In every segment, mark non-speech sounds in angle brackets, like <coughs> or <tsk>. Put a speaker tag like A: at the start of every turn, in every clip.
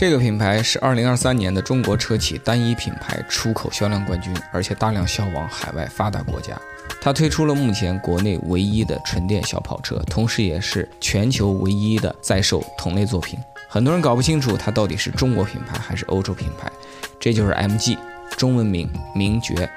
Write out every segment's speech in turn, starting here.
A: 这个品牌是二零二三年的中国车企单一品牌出口销量冠军，而且大量销往海外发达国家。它推出了目前国内唯一的纯电小跑车，同时也是全球唯一的在售同类作品。很多人搞不清楚它到底是中国品牌还是欧洲品牌，这就是 MG，中文名名爵。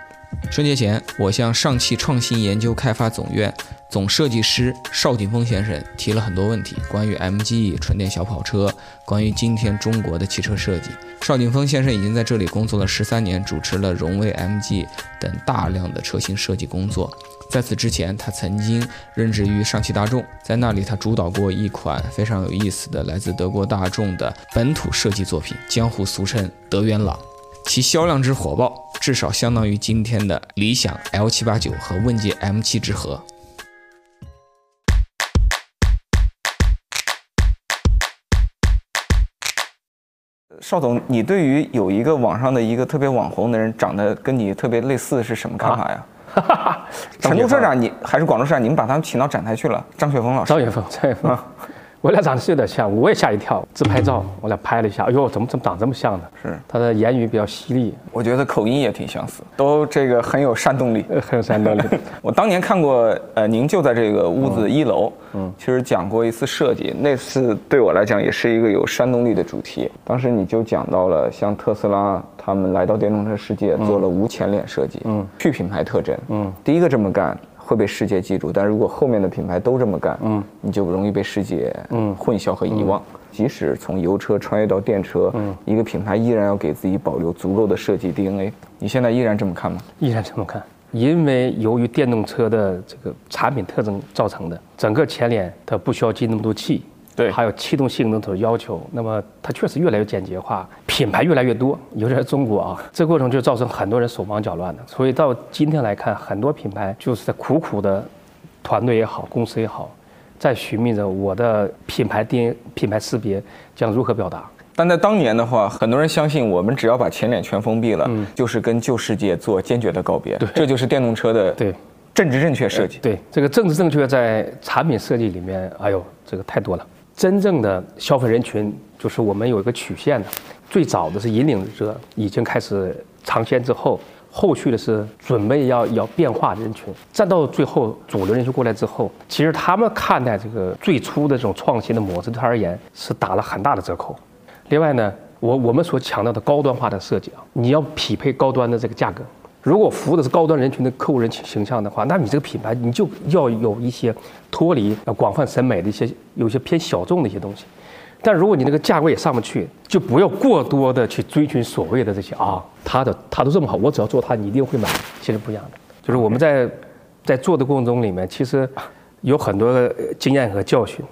A: 春节前，我向上汽创新研究开发总院总设计师邵景峰先生提了很多问题，关于 MG 纯电小跑车，关于今天中国的汽车设计。邵景峰先生已经在这里工作了十三年，主持了荣威 MG 等大量的车型设计工作。在此之前，他曾经任职于上汽大众，在那里他主导过一款非常有意思的来自德国大众的本土设计作品，江湖俗称德元朗。其销量之火爆，至少相当于今天的理想 L 七八九和问界 M 七之和。
B: 邵总，你对于有一个网上的一个特别网红的人长得跟你特别类似是什么看法呀？<laughs> 成都车展你还是广州车展，你们把他们请到展台去了。张雪峰老师，
C: 张雪峰，张雪峰。我俩长得是有点像，我也吓一跳。自拍照，我俩拍了一下，哎呦，怎么怎么长这么像呢？
B: 是
C: 他的言语比较犀利，
B: 我觉得口音也挺相似，都这个很有煽动力，<laughs>
C: 很有煽动力。<laughs>
B: 我当年看过，呃，您就在这个屋子一楼，嗯，其实讲过一次设计，那次对我来讲也是一个有煽动力的主题。当时你就讲到了像特斯拉，他们来到电动车世界做了无前脸设计，嗯，去品牌特征，嗯，第一个这么干。会被世界记住，但如果后面的品牌都这么干，嗯，你就容易被世界嗯混淆和遗忘。即使从油车穿越到电车，嗯，一个品牌依然要给自己保留足够的设计 DNA。你现在依然这么看吗？
C: 依然这么看，因为由于电动车的这个产品特征造成的，整个前脸它不需要进那么多气。
B: 对，
C: 还有气动性能的要求，那么它确实越来越简洁化，品牌越来越多，尤其是中国啊，这过程就造成很多人手忙脚乱的。所以到今天来看，很多品牌就是在苦苦的，团队也好，公司也好，在寻觅着我的品牌定品牌识别将如何表达。
B: 但在当年的话，很多人相信我们只要把前脸全封闭了，就是跟旧世界做坚决的告别。
C: 对，
B: 这就是电动车的
C: 对
B: 政治正确设计。
C: 对，这个政治正确在产品设计里面，哎呦，这个太多了。真正的消费人群就是我们有一个曲线的，最早的是引领者已经开始尝鲜之后，后续的是准备要要变化的人群，再到最后主流人群过来之后，其实他们看待这个最初的这种创新的模式，对他而言是打了很大的折扣。另外呢，我我们所强调的高端化的设计啊，你要匹配高端的这个价格。如果服务的是高端人群的客户人形象的话，那你这个品牌你就要有一些脱离广泛审美的一些，有些偏小众的一些东西。但如果你那个价位也上不去，就不要过多的去追寻所谓的这些啊，它的它都这么好，我只要做它，你一定会买。其实不一样的，就是我们在在做的过程中里面，其实有很多经验和教训。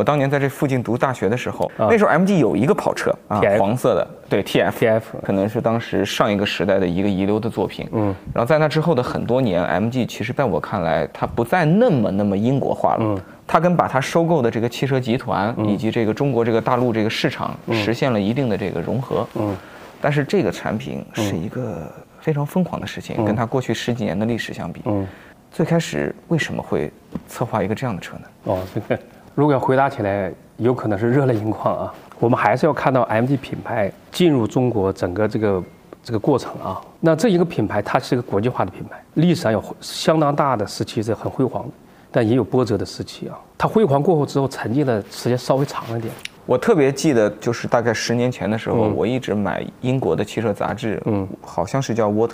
B: 我当年在这附近读大学的时候，那时候 MG 有一个跑车啊，黄色的，对 TF，TF 可能是当时上一个时代的一个遗留的作品。嗯，然后在那之后的很多年，MG 其实在我看来，它不再那么那么英国化了。嗯，它跟把它收购的这个汽车集团以及这个中国这个大陆这个市场实现了一定的这个融合。嗯，但是这个产品是一个非常疯狂的事情，跟它过去十几年的历史相比。嗯，最开始为什么会策划一个这样的车呢？哦，
C: 这个。如果要回答起来，有可能是热泪盈眶啊！<laughs> 我们还是要看到 MG 品牌进入中国整个这个这个过程啊。那这一个品牌，它是一个国际化的品牌，历史上有相当大的时期是很辉煌的，但也有波折的时期啊。它辉煌过后之后，沉寂的时间稍微长一点。
B: 我特别记得，就是大概十年前的时候，我一直买英国的汽车杂志，嗯，好像是叫 What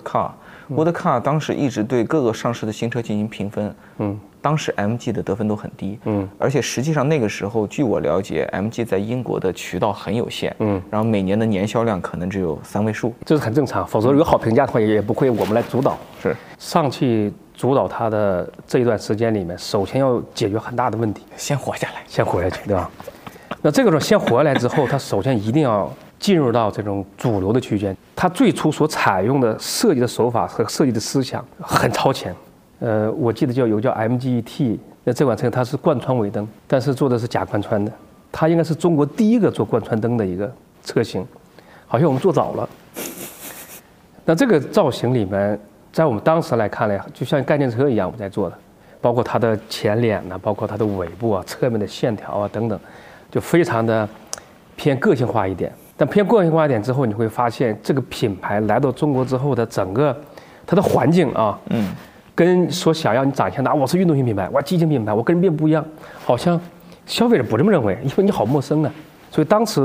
B: Car，What Car 当时一直对各个上市的新车进行评分，嗯。当时 MG 的得分都很低，嗯，而且实际上那个时候，据我了解，MG 在英国的渠道很有限，嗯，然后每年的年销量可能只有三位数，
C: 这是很正常。否则有好评价的话，也不会我们来主导。
B: 是。
C: 上汽主导它的这一段时间里面，首先要解决很大的问题，
B: 先活下来，
C: 先活下去，对吧？那这个时候先活下来之后，它首先一定要进入到这种主流的区间。它最初所采用的设计的手法和设计的思想很超前。呃，我记得叫有叫 MGT，那这款车它是贯穿尾灯，但是做的是假贯穿的，它应该是中国第一个做贯穿灯的一个车型，好像我们做早了。那这个造型里面，在我们当时来看呢，就像概念车一样我们在做的，包括它的前脸呢，包括它的尾部啊、侧面的线条啊等等，就非常的偏个性化一点。但偏个性化一点之后，你会发现这个品牌来到中国之后的整个它的环境啊，嗯，跟所想要你展现的，我是运动型品牌，我激情品牌，我跟人变不一样，好像消费者不这么认为，因为你好陌生啊。所以当时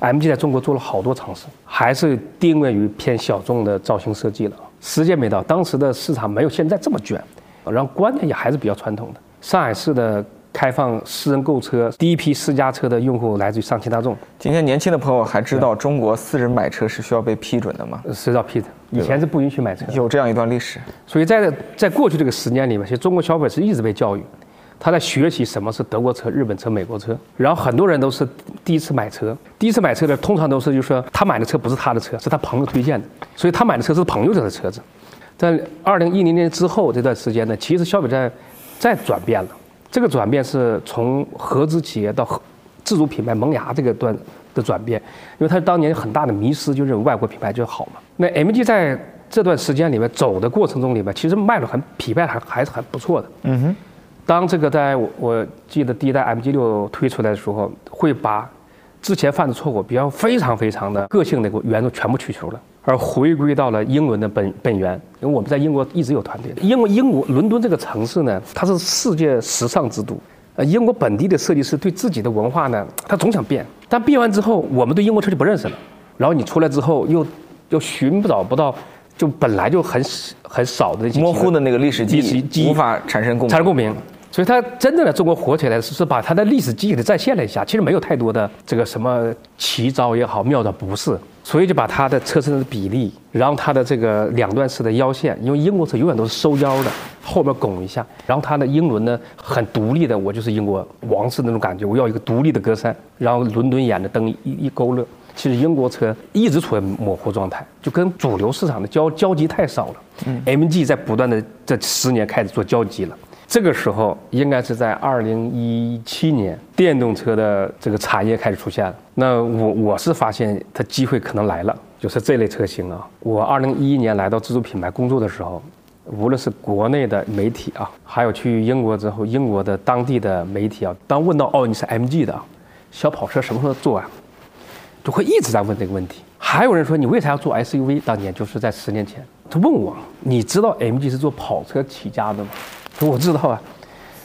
C: ，MG 在中国做了好多尝试，还是定位于偏小众的造型设计了。时间没到，当时的市场没有现在这么卷，然后观念也还是比较传统的。上海市的。开放私人购车，第一批私家车的用户来自于上汽大众。
B: 今天年轻的朋友还知道中国私人买车是需要被批准的吗？
C: 是要批准，以前是不允许买车。
B: 有这样一段历史。
C: 所以在在过去这个十年里面，其实中国消费者一直被教育，他在学习什么是德国车、日本车、美国车。然后很多人都是第一次买车，第一次买车的通常都是就是说他买的车不是他的车，是他朋友推荐的，所以他买的车是朋友的车子。在二零一零年之后这段时间呢，其实消费在在转变了。这个转变是从合资企业到自主品牌萌芽这个段的转变，因为它当年很大的迷失，就认为外国品牌就好嘛。那 MG 在这段时间里面走的过程中里面，其实卖的很匹配，还还是很不错的。嗯哼。当这个在我我记得第一代 MG 六推出来的时候，会把之前犯的错误，比方非常非常的个性的元素全部去除了。而回归到了英伦的本本源，因为我们在英国一直有团队。因为英国伦敦这个城市呢，它是世界时尚之都。呃，英国本地的设计师对自己的文化呢，他总想变。但变完之后，我们对英国车就不认识了。然后你出来之后，又又寻不找不到，就本来就很很少的
B: 模糊的那个历史记忆，无法产生共
C: 产生共鸣。所以它真正的中国火起来是是把它的历史记忆给再现了一下，其实没有太多的这个什么奇招也好妙招不是，所以就把它的车身的比例，然后它的这个两段式的腰线，因为英国车永远都是收腰的，后边拱一下，然后它的英伦呢很独立的，我就是英国王室那种感觉，我要一个独立的格栅，然后伦敦眼的灯一一勾勒，其实英国车一直处于模糊状态，就跟主流市场的交交集太少了。嗯，MG 在不断的这十年开始做交集了。这个时候应该是在二零一七年，电动车的这个产业开始出现了。那我我是发现它机会可能来了，就是这类车型啊。我二零一一年来到自主品牌工作的时候，无论是国内的媒体啊，还有去英国之后英国的当地的媒体啊，当问到哦你是 MG 的，小跑车什么时候做啊，就会一直在问这个问题。还有人说你为啥要做 SUV？当年就是在十年前，他问我，你知道 MG 是做跑车起家的吗？我知道啊，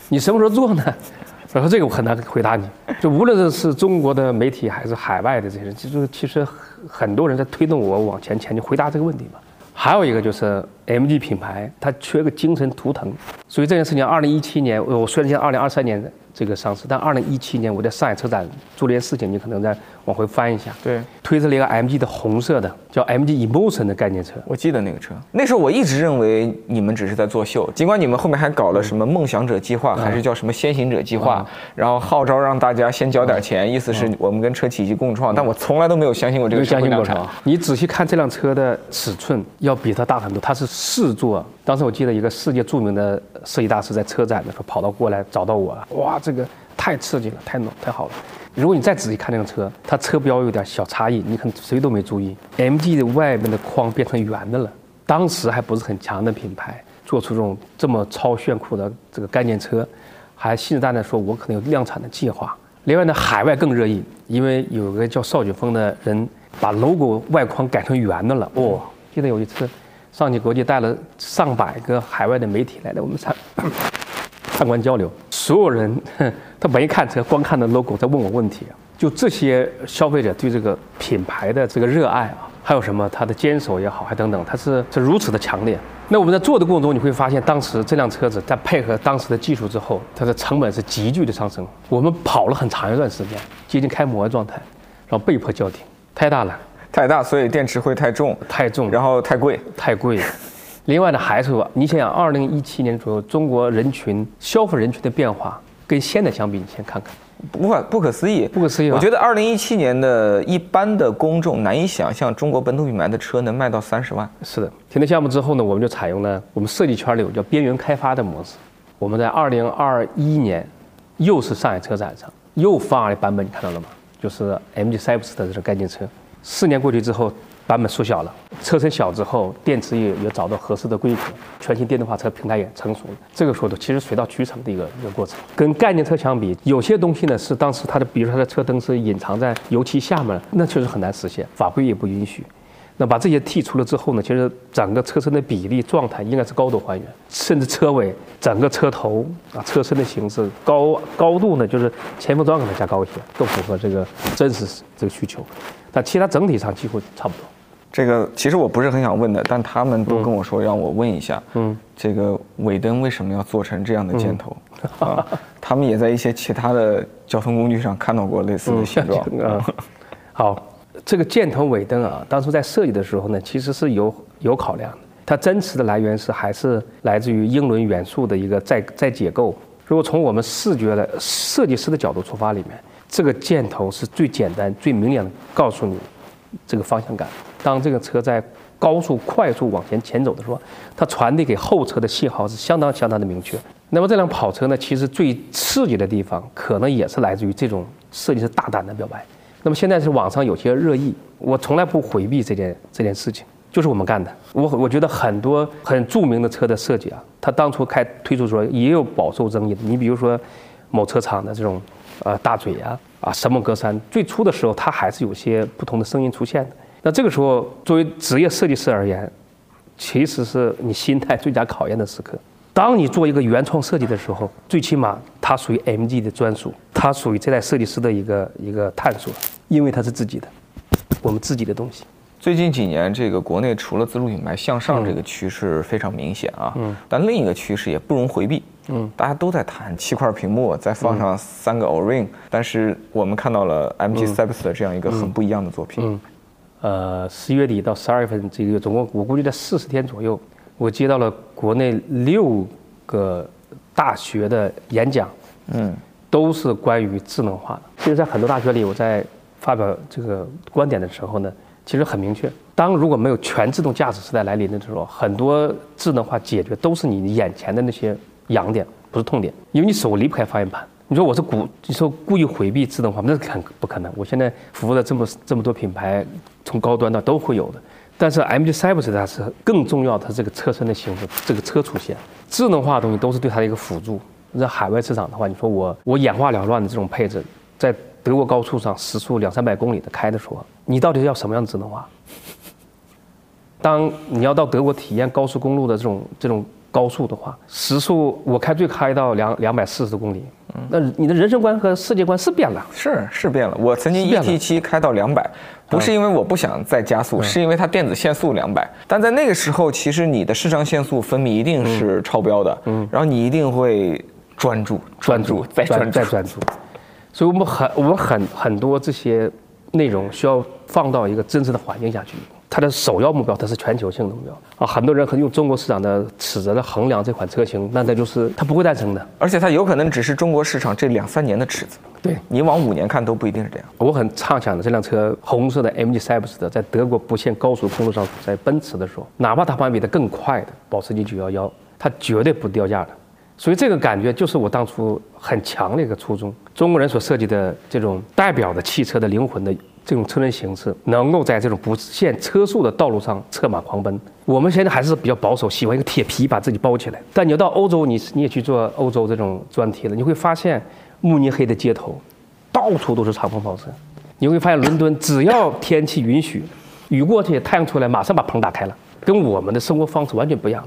C: 你什么时候做呢？<laughs> 然后这个我很难回答你。就无论是中国的媒体还是海外的这些人，就是其实很多人在推动我往前前进回答这个问题嘛。还有一个就是 MG 品牌，它缺个精神图腾。所以这件事情，二零一七年，我虽然现在二零二三年这个上市，但二零一七年我在上海车展做这件事情，你可能在。往回翻一下，
B: 对，
C: 推出了一个 MG 的红色的，叫 MG Emotion 的概念车。
B: 我记得那个车，那时候我一直认为你们只是在作秀，尽管你们后面还搞了什么梦想者计划，还是叫什么先行者计划，然后号召让大家先交点钱，意思是我们跟车企一起共创。但我从来都没有相信过这个车会量产。
C: 你仔细看这辆车的尺寸，要比它大很多。它是四座。当时我记得一个世界著名的设计大师在车展的时候跑到过来找到我，哇，这个太刺激了，太暖，太好了。如果你再仔细看那辆车，它车标有点小差异，你可能谁都没注意。MG 的外面的框变成圆的了，当时还不是很强的品牌，做出这种这么超炫酷的这个概念车，还信誓旦旦说我可能有量产的计划。另外呢，海外更热议，因为有个叫邵雪峰的人把 logo 外框改成圆的了。哦，记得有一次，上汽国际带了上百个海外的媒体来了我们参 <coughs> 参观交流，所有人。他没看车，光看的 logo，在问我问题。就这些消费者对这个品牌的这个热爱啊，还有什么他的坚守也好，还等等，他是是如此的强烈。那我们在做的过程中，你会发现，当时这辆车子在配合当时的技术之后，它的成本是急剧的上升。我们跑了很长一段时间，接近开模状态，然后被迫叫停，太大了，
B: 太大，所以电池会太重，
C: 太重，
B: 然后太贵，
C: 太贵。另外呢，还是说，你想想，二零一七年左右，中国人群消费人群的变化。跟现在相比，你先看看，
B: 无法不可思议，
C: 不可思议。
B: 我觉得二零一七年的一般的公众难以想象，中国本土品牌的车能卖到三十万。
C: 是的，停了项目之后呢，我们就采用了我们设计圈里有叫边缘开发的模式。我们在二零二一年，又是上海车展上又发了版本，你看到了吗？就是 MG Cyberster 的这个概念车，四年过去之后，版本缩小了，车身小之后，电池也也找到合适的规格，全新电动化车平台也成熟了。这个时候都其实水到渠成的一个一个过程。跟概念车相比，有些东西呢是当时它的，比如说它的车灯是隐藏在油漆下面，那确实很难实现，法规也不允许。那把这些剔除了之后呢，其实整个车身的比例状态应该是高度还原，甚至车尾、整个车头啊、车身的形式、高高度呢，就是前风装可能加高一些，都符合这个真实这个需求。但其他整体上几乎差不多。
B: 这个其实我不是很想问的，但他们都跟我说让我问一下。嗯，这个尾灯为什么要做成这样的箭头？啊，他们也在一些其他的交通工具上看到过类似的形状。啊，<laughs>
C: 好。这个箭头尾灯啊，当初在设计的时候呢，其实是有有考量的。它真实的来源是还是来自于英伦元素的一个再再解构。如果从我们视觉的设计师的角度出发，里面这个箭头是最简单、最明显的告诉你这个方向感。当这个车在高速快速往前前走的时候，它传递给后车的信号是相当相当的明确。那么这辆跑车呢，其实最刺激的地方，可能也是来自于这种设计师大胆的表白。那么现在是网上有些热议，我从来不回避这件这件事情，就是我们干的。我我觉得很多很著名的车的设计啊，它当初开推出的时候也有饱受争议的。你比如说某车厂的这种呃大嘴啊啊什么格栅，最初的时候它还是有些不同的声音出现的。那这个时候作为职业设计师而言，其实是你心态最佳考验的时刻。当你做一个原创设计的时候，最起码它属于 MG 的专属，它属于这代设计师的一个一个探索，因为它是自己的，我们自己的东西。
B: 最近几年，这个国内除了自主品牌向上这个趋势非常明显啊，嗯，但另一个趋势也不容回避，嗯，大家都在谈七块屏幕，再放上三个 O-ring，但是我们看到了 MG Cyberster 这样一个很不一样的作品，嗯，
C: 呃，十一月底到十二月份这个月总共我估计在四十天左右。我接到了国内六个大学的演讲，嗯，都是关于智能化的。其实，在很多大学里，我在发表这个观点的时候呢，其实很明确：当如果没有全自动驾驶时代来临的时候，很多智能化解决都是你眼前的那些痒点，不是痛点，因为你手离不开方向盘。你说我是故，你说故意回避智能化，那是肯不可能。我现在服务的这么这么多品牌，从高端到都会有的。但是 MG Cyber 它是更重要，它这个车身的形式，这个车出现，智能化的东西都是对它的一个辅助。在海外市场的话，你说我我眼花缭乱的这种配置，在德国高速上时速两三百公里的开的时候，你到底要什么样的智能化？当你要到德国体验高速公路的这种这种高速的话，时速我开最开到两两百四十公里，那你的人生观和世界观是变了，
B: 是是变了。我曾经 ET 七开到两百。不是因为我不想再加速，是因为它电子限速两百。但在那个时候，其实你的市场限速分泌一定是超标的，嗯，然后你一定会专注、专注、再专、
C: 再专注。所以我们很、我们很很多这些内容需要放到一个真实的环境下去。它的首要目标，它是全球性的目标啊！很多人可能用中国市场的尺子来衡量这款车型，那它就是它不会诞生的。
B: 而且它有可能只是中国市场这两三年的尺子。
C: 对
B: 你往五年看都不一定是这样。
C: 我很畅想的这辆车，红色的 MG Cyberster 的，在德国不限高速公路上，在奔驰的时候，哪怕它旁边比它更快的保时捷911，它绝对不掉价的。所以这个感觉就是我当初很强的一个初衷。中国人所设计的这种代表的汽车的灵魂的。这种车轮形式能够在这种不限车速的道路上策马狂奔。我们现在还是比较保守，喜欢一个铁皮把自己包起来。但你要到欧洲，你你也去做欧洲这种专题了，你会发现慕尼黑的街头到处都是敞篷跑车。你会发现伦敦只要天气允许，雨过去太阳出来，马上把棚打开了，跟我们的生活方式完全不一样。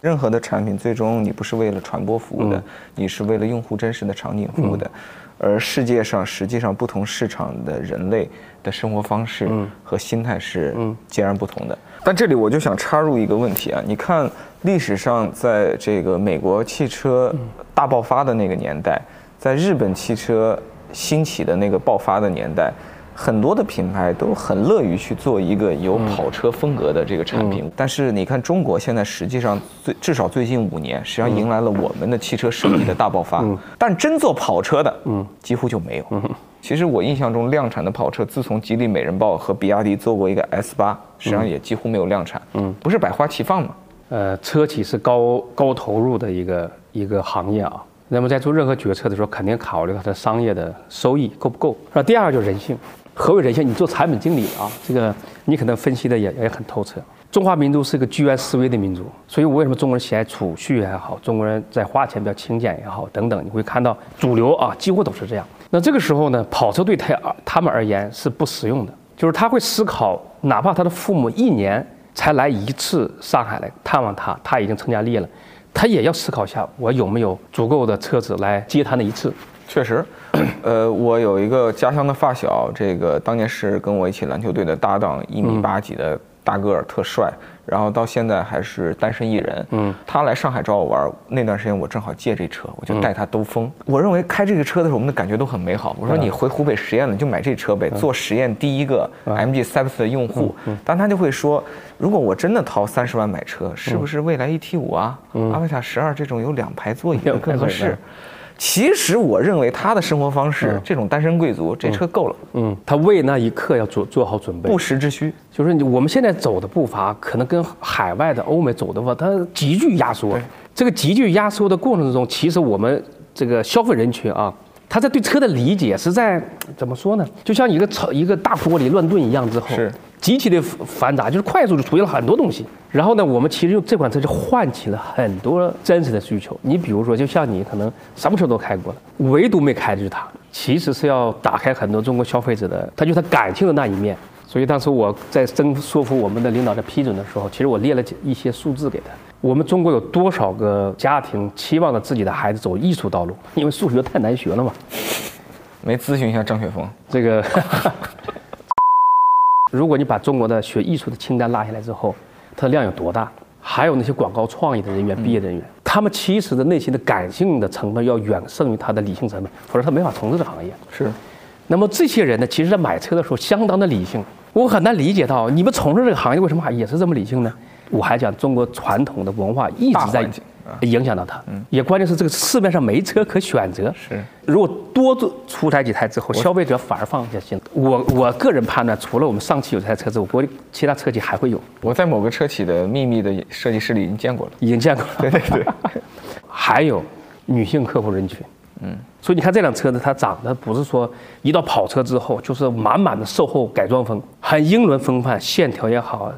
B: 任何的产品最终你不是为了传播服务的，你是为了用户真实的场景服务的。而世界上实际上不同市场的人类的生活方式和心态是截然不同的。但这里我就想插入一个问题啊，你看历史上在这个美国汽车大爆发的那个年代，在日本汽车兴起的那个爆发的年代。很多的品牌都很乐于去做一个有跑车风格的这个产品，但是你看中国现在实际上最至少最近五年，实际上迎来了我们的汽车设计的大爆发。但真做跑车的，嗯，几乎就没有。其实我印象中量产的跑车，自从吉利美人豹和比亚迪做过一个 S 八，实际上也几乎没有量产。嗯，不是百花齐放吗？
C: 呃，车企是高高投入的一个一个行业啊。那么在做任何决策的时候，肯定考虑它的商业的收益够不够。那第二就是人性。何为人性？你做产品经理啊，这个你可能分析的也也很透彻。中华民族是一个居安思危的民族，所以我为什么中国人喜爱储蓄也好，中国人在花钱比较勤俭也好等等，你会看到主流啊几乎都是这样。那这个时候呢，跑车对他他们而言是不实用的，就是他会思考，哪怕他的父母一年才来一次上海来探望他，他已经成家立业了，他也要思考一下，我有没有足够的车子来接他那一次。
B: 确实，<clears throat> 呃，我有一个家乡的发小，这个当年是跟我一起篮球队的搭档，一米八几的。大个儿特帅，然后到现在还是单身一人。嗯，他来上海找我玩，那段时间我正好借这车，我就带他兜风。我认为开这个车的时候，我们的感觉都很美好。我说你回湖北实验了，就买这车呗，做实验第一个 MG Service 的用户。但他就会说，如果我真的掏三十万买车，是不是蔚来 ET 五啊、阿维塔十二这种有两排座椅的更合适？其实我认为他的生活方式，这种单身贵族，这车够了。嗯，
C: 他为那一刻要做做好准备，
B: 不时之需。
C: 就是你我们现在走的步伐，可能跟海外的欧美走的话，它急剧压缩。这个急剧压缩的过程中，其实我们这个消费人群啊。他在对车的理解是在 <tsk> 怎么说呢？就像一个炒一个大锅里乱炖一样之后，
B: 是
C: 极其的繁杂，就是快速的出现了很多东西。然后呢，我们其实用这款车就唤起了很多真实的需求。你比如说，就像你可能什么车都开过了，唯独没开的就是它。其实是要打开很多中国消费者的，他就是他感性的那一面。所以当时我在征说服我们的领导在批准的时候，其实我列了一些数字给他。我们中国有多少个家庭期望着自己的孩子走艺术道路？因为数学太难学了嘛。
B: 没咨询一下张雪峰？
C: 这个，<laughs> 如果你把中国的学艺术的清单拉下来之后，它的量有多大？还有那些广告创意的人员、毕业人员，他们其实的内心的感性的成分要远胜于他的理性成分，否则他没法从事这个行业。
B: 是。
C: 那么这些人呢，其实在买车的时候相当的理性。我很难理解到你们从事这个行业为什么还也是这么理性呢？我还讲中国传统的文化一直在影响到他，也关键是这个市面上没车可选择。
B: 是，
C: 如果多出台几台之后，消费者反而放下心。我我个人判断，除了我们上汽有这台车子，我国其他车企还会有。
B: 我在某个车企的秘密的设计师里已经见过了，
C: 已经见过了。
B: 对 <laughs> 对对，<laughs>
C: 还有女性客户人群，嗯，所以你看这辆车子，它长得不是说一到跑车之后就是满满的售后改装风，很英伦风范，线条也好。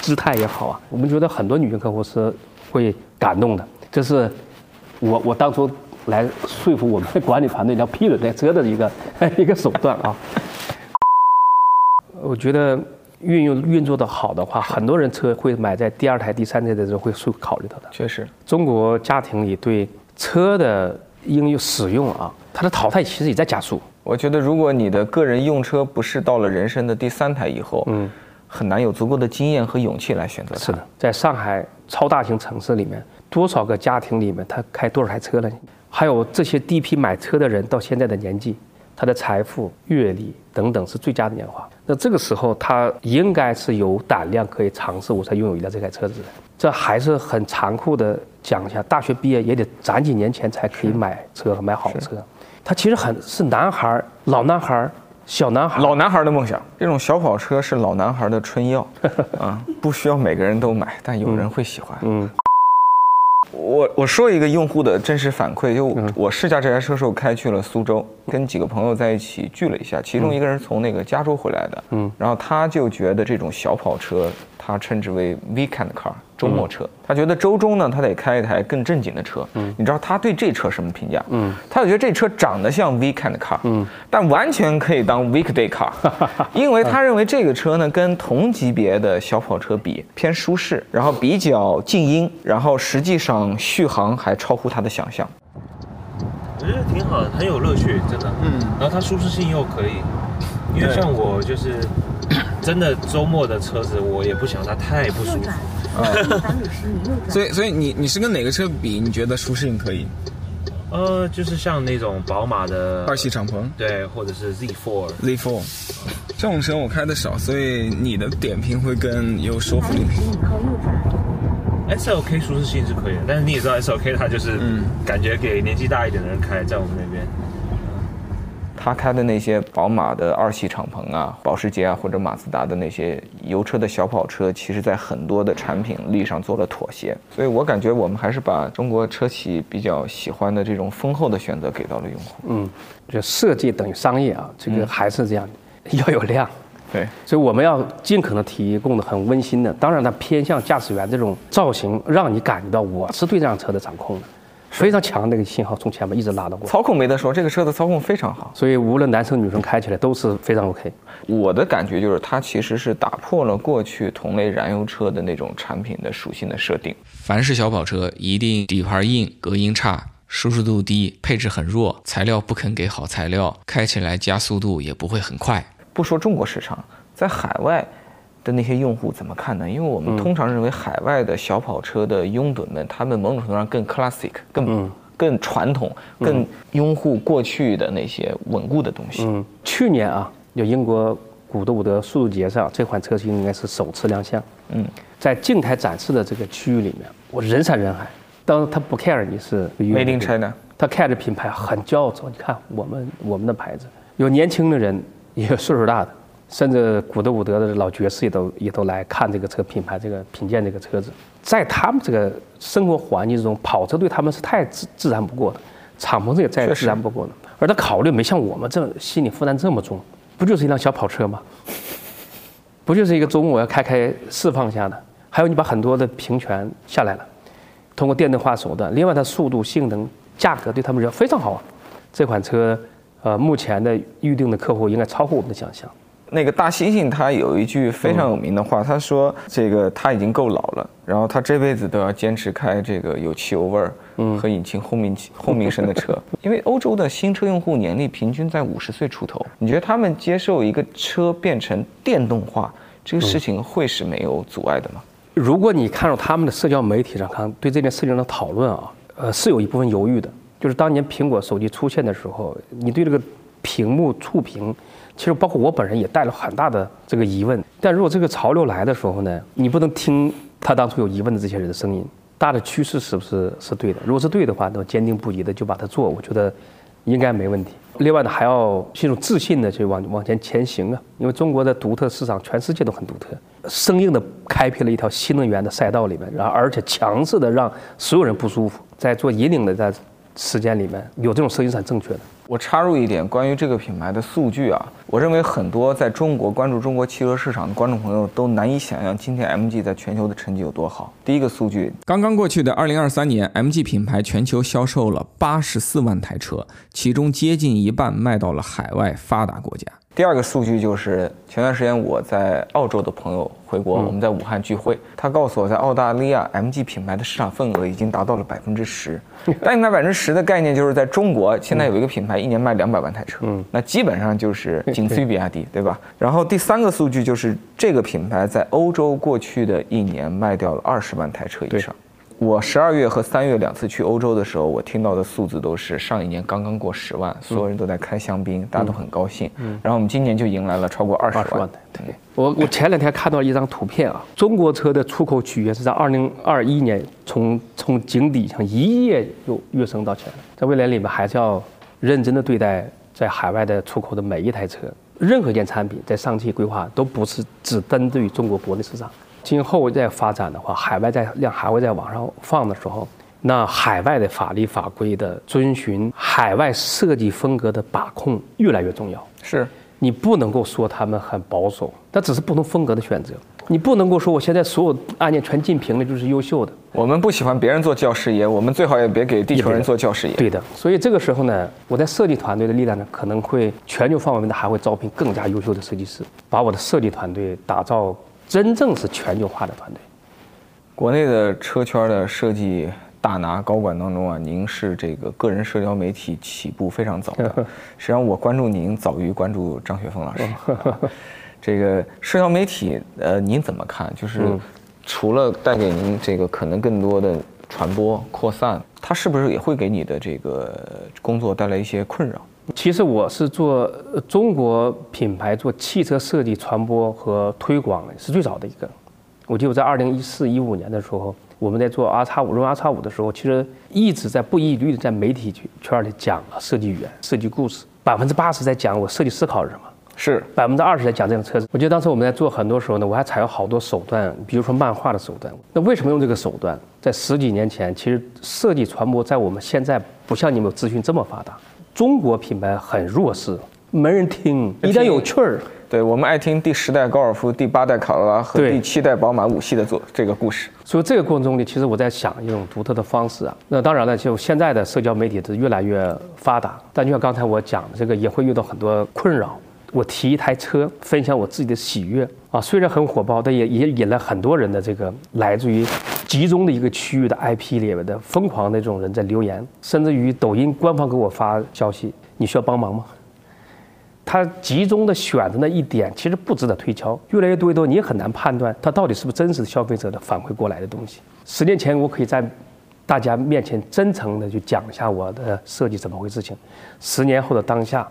C: 姿态也好啊，我们觉得很多女性客户是会感动的。这是我我当初来说服我们的管理团队要批准这车的一个 <laughs> 一个手段啊。我觉得运用运作的好的话，很多人车会买在第二台、第三台的时候会会考虑到的。
B: 确实，
C: 中国家庭里对车的应用使用啊，它的淘汰其实也在加速。
B: 我觉得如果你的个人用车不是到了人生的第三台以后，嗯。很难有足够的经验和勇气来选择。
C: 是的，在上海超大型城市里面，多少个家庭里面他开多少台车呢？还有这些第一批买车的人到现在的年纪，他的财富、阅历等等是最佳的年华。那这个时候他应该是有胆量可以尝试我才拥有一辆这台车子的。这还是很残酷的讲一下，大学毕业也得攒几年钱才可以买车和买好车。他其实很是男孩儿老男孩小男孩，
B: 老男孩的梦想，这种小跑车是老男孩的春药，<laughs> 啊，不需要每个人都买，但有人会喜欢。嗯，我我说一个用户的真实反馈，就我试驾这台车时候开去了苏州，跟几个朋友在一起聚了一下，其中一个人从那个加州回来的，嗯，然后他就觉得这种小跑车。他称之为 weekend car，周末车。他觉得周中呢，他得开一台更正经的车。嗯，你知道他对这车什么评价？嗯，他就觉得这车长得像 weekend car，嗯，但完全可以当 weekday car，<laughs> 因为他认为这个车呢，跟同级别的小跑车比偏舒适，然后比较静音，然后实际上续航还超乎他的想象。
D: 我觉得挺好的，很有乐趣，真的。嗯，然后它舒适性又可以，因为像我就是。真的周末的车子，我也不想它太不舒服。
B: 所以，所以你你是跟哪个车比？你觉得舒适性可以？
D: 呃，就是像那种宝马的
B: 二系敞篷，
D: 对，或者是 Z4。
B: Z4 这种车我开的少，所以你的点评会更有说服力。
D: SLK 舒适性是可以的，但是你也知道 SLK 它就是感觉给年纪大一点的人开，在我们那边。
B: 他开的那些宝马的二系敞篷啊，保时捷啊，或者马自达的那些油车的小跑车，其实在很多的产品力上做了妥协。所以我感觉我们还是把中国车企比较喜欢的这种丰厚的选择给到了用户。嗯，
C: 就设计等于商业啊，这个还是这样。要有量。
B: 对，
C: 所以我们要尽可能提供的很温馨的，当然它偏向驾驶员这种造型，让你感觉到我是对这辆车的掌控的，非常强的一个信号从前面一直拉到过。
B: 操控没得说，这个车的操控非常好，
C: 所以无论男生女生开起来都是非常 OK。
B: 我的感觉就是它其实是打破了过去同类燃油车的那种产品的属性的设定。
A: 凡是小跑车，一定底盘硬、隔音差、舒适度低、配置很弱、材料不肯给好材料，开起来加速度也不会很快。
B: 不说中国市场，在海外的那些用户怎么看呢？因为我们通常认为海外的小跑车的拥趸们，他们某种程度上更 classic，更更传统，更拥护过去的那些稳固的东西。嗯，
C: 去年啊，有英国古德伍德速度节上，这款车型应该是首次亮相。嗯，在静态展示的这个区域里面，我人山人海。当然他不 care 你是
B: Made in China，
C: 他 care 品牌很骄傲，说你看我们我们的牌子，有年轻的人。也有岁数大的，甚至古德伍德的老爵士也都也都来看这个车品牌，这个品鉴这个车子，在他们这个生活环境中，跑车对他们是太自自然不过的，敞篷车也再自然不过的。而他考虑没像我们这心理负担这么重，不就是一辆小跑车吗？<laughs> 不就是一个周末要开开释放一下的？还有你把很多的平权下来了，通过电动化手段，另外它速度、性能、价格对他们来说非常好啊，这款车。呃，目前的预定的客户应该超乎我们的想象。
B: 那个大猩猩他有一句非常有名的话，他说：“这个他已经够老了，然后他这辈子都要坚持开这个有汽油味儿和引擎轰鸣轰鸣声的车。<laughs> ”因为欧洲的新车用户年龄平均在五十岁出头，你觉得他们接受一个车变成电动化这个事情会是没有阻碍的吗？
C: 如果你看到他们的社交媒体上看对这件事情的讨论啊，呃，是有一部分犹豫的。就是当年苹果手机出现的时候，你对这个屏幕触屏，其实包括我本人也带了很大的这个疑问。但如果这个潮流来的时候呢，你不能听他当初有疑问的这些人的声音，大的趋势是不是是对的？如果是对的话，那坚定不移的就把它做，我觉得应该没问题。另外呢，还要这种自信的去往往前前行啊，因为中国的独特市场，全世界都很独特，生硬的开辟了一条新能源的赛道里面，然后而且强势的让所有人不舒服，在做引领的在。时间里面有这种声音是很正确的。
B: 我插入一点关于这个品牌的数据啊，我认为很多在中国关注中国汽车市场的观众朋友都难以想象今天 MG 在全球的成绩有多好。第一个数据，
A: 刚刚过去的二零二三年，MG 品牌全球销售了八十四万台车，其中接近一半卖到了海外发达国家。
B: 第二个数据就是前段时间我在澳洲的朋友回国，我们在武汉聚会，他告诉我在澳大利亚 MG 品牌的市场份额已经达到了百分之十。<laughs> 但卖百分之十的概念就是在中国现在有一个品牌一年卖两百万台车，嗯，那基本上就是仅次于比亚迪，对吧？然后第三个数据就是这个品牌在欧洲过去的一年卖掉了二十万台车以上。我十二月和三月两次去欧洲的时候，我听到的数字都是上一年刚刚过十万，所有人都在开香槟，大家都很高兴。嗯，然后我们今年就迎来了超过二十万。
C: 对，我我前两天看到一张图片啊，中国车的出口曲线是在二零二一年从从井底上一夜又跃升到前了。在未来里面，还是要认真的对待在海外的出口的每一台车，任何一件产品在上汽规划都不是只针对于中国国内市场。今后再发展的话，海外在量还会再往上放的时候，那海外的法律法规的遵循、海外设计风格的把控越来越重要。
B: 是，
C: 你不能够说他们很保守，那只是不同风格的选择。你不能够说我现在所有案件全竞平了就是优秀的。
B: 我们不喜欢别人做教师爷，我们最好也别给地球人做教师爷。
C: 对的，所以这个时候呢，我在设计团队的力量呢，可能会全球范围内还会招聘更加优秀的设计师，把我的设计团队打造。真正是全球化的团队。
B: 国内的车圈的设计大拿高管当中啊，您是这个个人社交媒体起步非常早的。<laughs> 实际上，我关注您早于关注张雪峰老师。<laughs> 这个社交媒体，呃，您怎么看？就是除了带给您这个可能更多的传播扩散，它是不是也会给你的这个工作带来一些困扰？
C: 其实我是做中国品牌做汽车设计传播和推广是最早的一个。我记得在二零一四一五年的时候，我们在做 R 叉五、荣 R 叉五的时候，其实一直在不遗余力的在媒体圈里讲设计语言、设计故事。百分之八十在讲我设计思考是什么，
B: 是
C: 百分之二十在讲这辆车子。我记得当时我们在做很多时候呢，我还采用好多手段，比如说漫画的手段。那为什么用这个手段？在十几年前，其实设计传播在我们现在不像你们资讯这么发达。中国品牌很弱势，没人听，一定要有趣儿。
E: 对我们爱听第十代高尔夫、第八代卡罗拉和第七代宝马五系的做这个故事。
C: 所以这个过程中呢，其实我在想一种独特的方式啊。那当然了，就现在的社交媒体是越来越发达，但就像刚才我讲的这个，也会遇到很多困扰。我提一台车，分享我自己的喜悦啊，虽然很火爆，但也也引来很多人的这个来自于集中的一个区域的 IP 里面的疯狂的这种人在留言，甚至于抖音官方给我发消息，你需要帮忙吗？他集中的选的那一点，其实不值得推敲。越来越多越多，你也很难判断他到底是不是真实的消费者的反馈过来的东西。十年前，我可以在大家面前真诚的去讲一下我的设计怎么回事情。十年后的当下，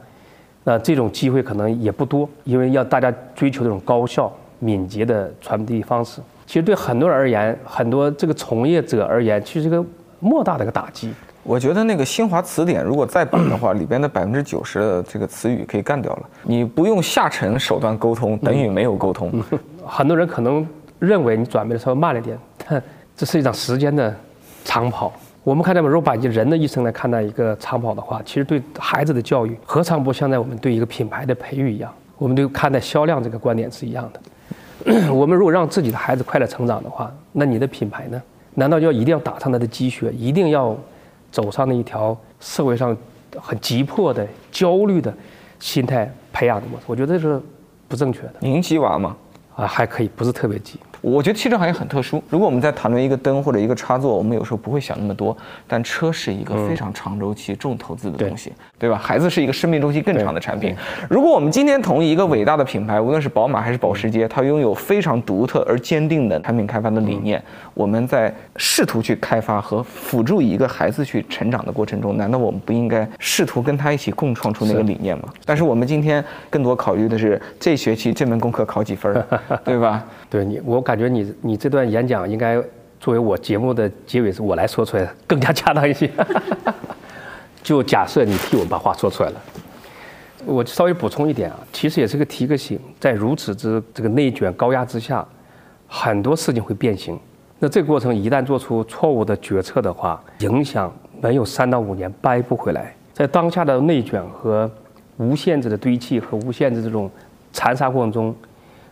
C: 那这种机会可能也不多，因为要大家追求这种高效、敏捷的传递方式。其实对很多人而言，很多这个从业者而言，其实是个莫大的一个打击。
E: 我觉得那个新华词典如果再版的话，里边的百分之九十的这个词语可以干掉了。你不用下沉手段沟通，等于没有沟通。
C: 很多人可能认为你转变的稍微慢了点，但 <laughs> 这是一场时间的长跑。我们看到，如果把人的一生来看待一个长跑的话，其实对孩子的教育，何尝不像在我们对一个品牌的培育一样？我们对看待销量这个观点是一样的。<clears throat> 我们如果让自己的孩子快乐成长的话，那你的品牌呢？难道就要一定要打上他的鸡血，一定要？走上那一条社会上很急迫的焦虑的心态培养的模式，我觉得这是不正确的。
E: 您急娃吗？
C: 啊，还可以，不是特别急。
E: 我觉得汽车行业很特殊。如果我们在谈论一个灯或者一个插座，我们有时候不会想那么多。但车是一个非常长周期、重投资的东西，对吧？孩子是一个生命周期更长的产品。如果我们今天同意一个伟大的品牌，无论是宝马还是保时捷，它拥有非常独特而坚定的产品开发的理念，我们在试图去开发和辅助一个孩子去成长的过程中，难道我们不应该试图跟他一起共创出那个理念吗？但是我们今天更多考虑的是这学期这门功课考几分，<laughs> 对吧？
C: 对你，我感感觉你你这段演讲应该作为我节目的结尾，是我来说出来更加恰当一些。<laughs> 就假设你替我把话说出来了，我稍微补充一点啊，其实也是个提个醒，在如此之这个内卷高压之下，很多事情会变形。那这个过程一旦做出错误的决策的话，影响没有三到五年掰不回来。在当下的内卷和无限制的堆砌和无限制这种残杀过程中。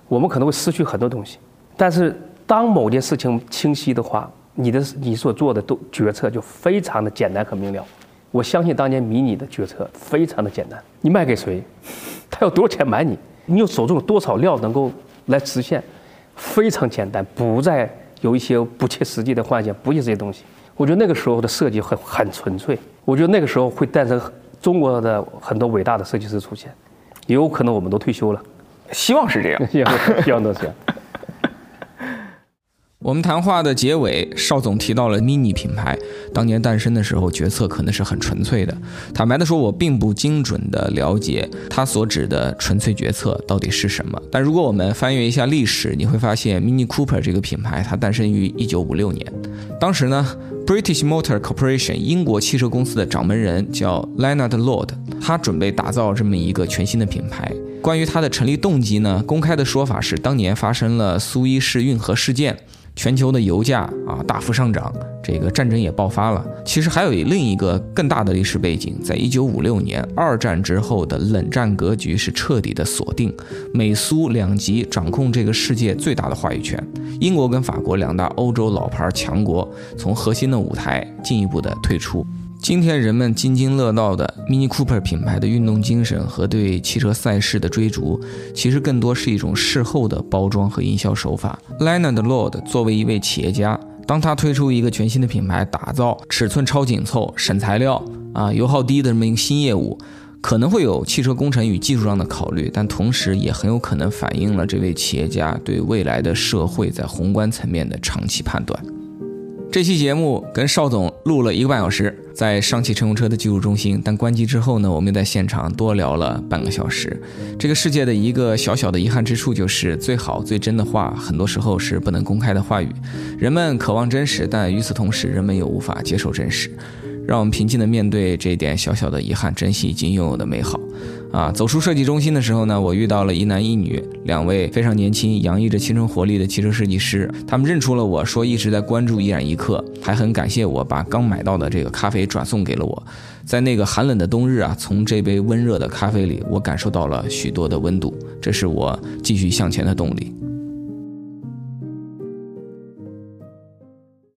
C: 我们可能会失去很多东西，但是当某件事情清晰的话，你的你所做的都决策就非常的简单和明了。我相信当年迷你的决策非常的简单，你卖给谁，<laughs> 他要多少钱买你，你有手中有多少料能够来实现，非常简单，不再有一些不切实际的幻想，不切这些东西。我觉得那个时候的设计很很纯粹，我觉得那个时候会诞生中国的很多伟大的设计师出现，也有可能我们都退休了。
E: 希望是这样，<laughs>
C: 希望都是。
B: 我们谈话的结尾，邵总提到了 MINI 品牌当年诞生的时候，决策可能是很纯粹的。坦白的说，我并不精准的了解他所指的纯粹决策到底是什么。但如果我们翻阅一下历史，你会发现 MINI Cooper 这个品牌它诞生于一九五六年，当时呢，British Motor Corporation 英国汽车公司的掌门人叫 Leonard Lord，他准备打造这么一个全新的品牌。关于它的成立动机呢？公开的说法是，当年发生了苏伊士运河事件，全球的油价啊大幅上涨，这个战争也爆发了。其实还有另一个更大的历史背景，在一九五六年二战之后的冷战格局是彻底的锁定，美苏两极掌控这个世界最大的话语权，英国跟法国两大欧洲老牌强国从核心的舞台进一步的退出。今天人们津津乐道的 Mini Cooper 品牌的运动精神和对汽车赛事的追逐，其实更多是一种事后的包装和营销手法。Leonard Lord 作为一位企业家，当他推出一个全新的品牌，打造尺寸超紧凑、省材料啊、油耗低的这么一个新业务，可能会有汽车工程与技术上的考虑，但同时也很有可能反映了这位企业家对未来的社会在宏观层面的长期判断。这期节目跟邵总录了一个半小时，在上汽乘用车的技术中心，但关机之后呢，我们又在现场多聊了半个小时。这个世界的一个小小的遗憾之处就是，最好最真的话，很多时候是不能公开的话语。人们渴望真实，但与此同时，人们又无法接受真实。让我们平静地面对这一点小小的遗憾，珍惜已经拥有的美好。啊，走出设计中心的时候呢，我遇到了一男一女两位非常年轻、洋溢着青春活力的汽车设计师。他们认出了我，说一直在关注一染一刻，还很感谢我把刚买到的这个咖啡转送给了我。在那个寒冷的冬日啊，从这杯温热的咖啡里，我感受到了许多的温度，这是我继续向前的动力。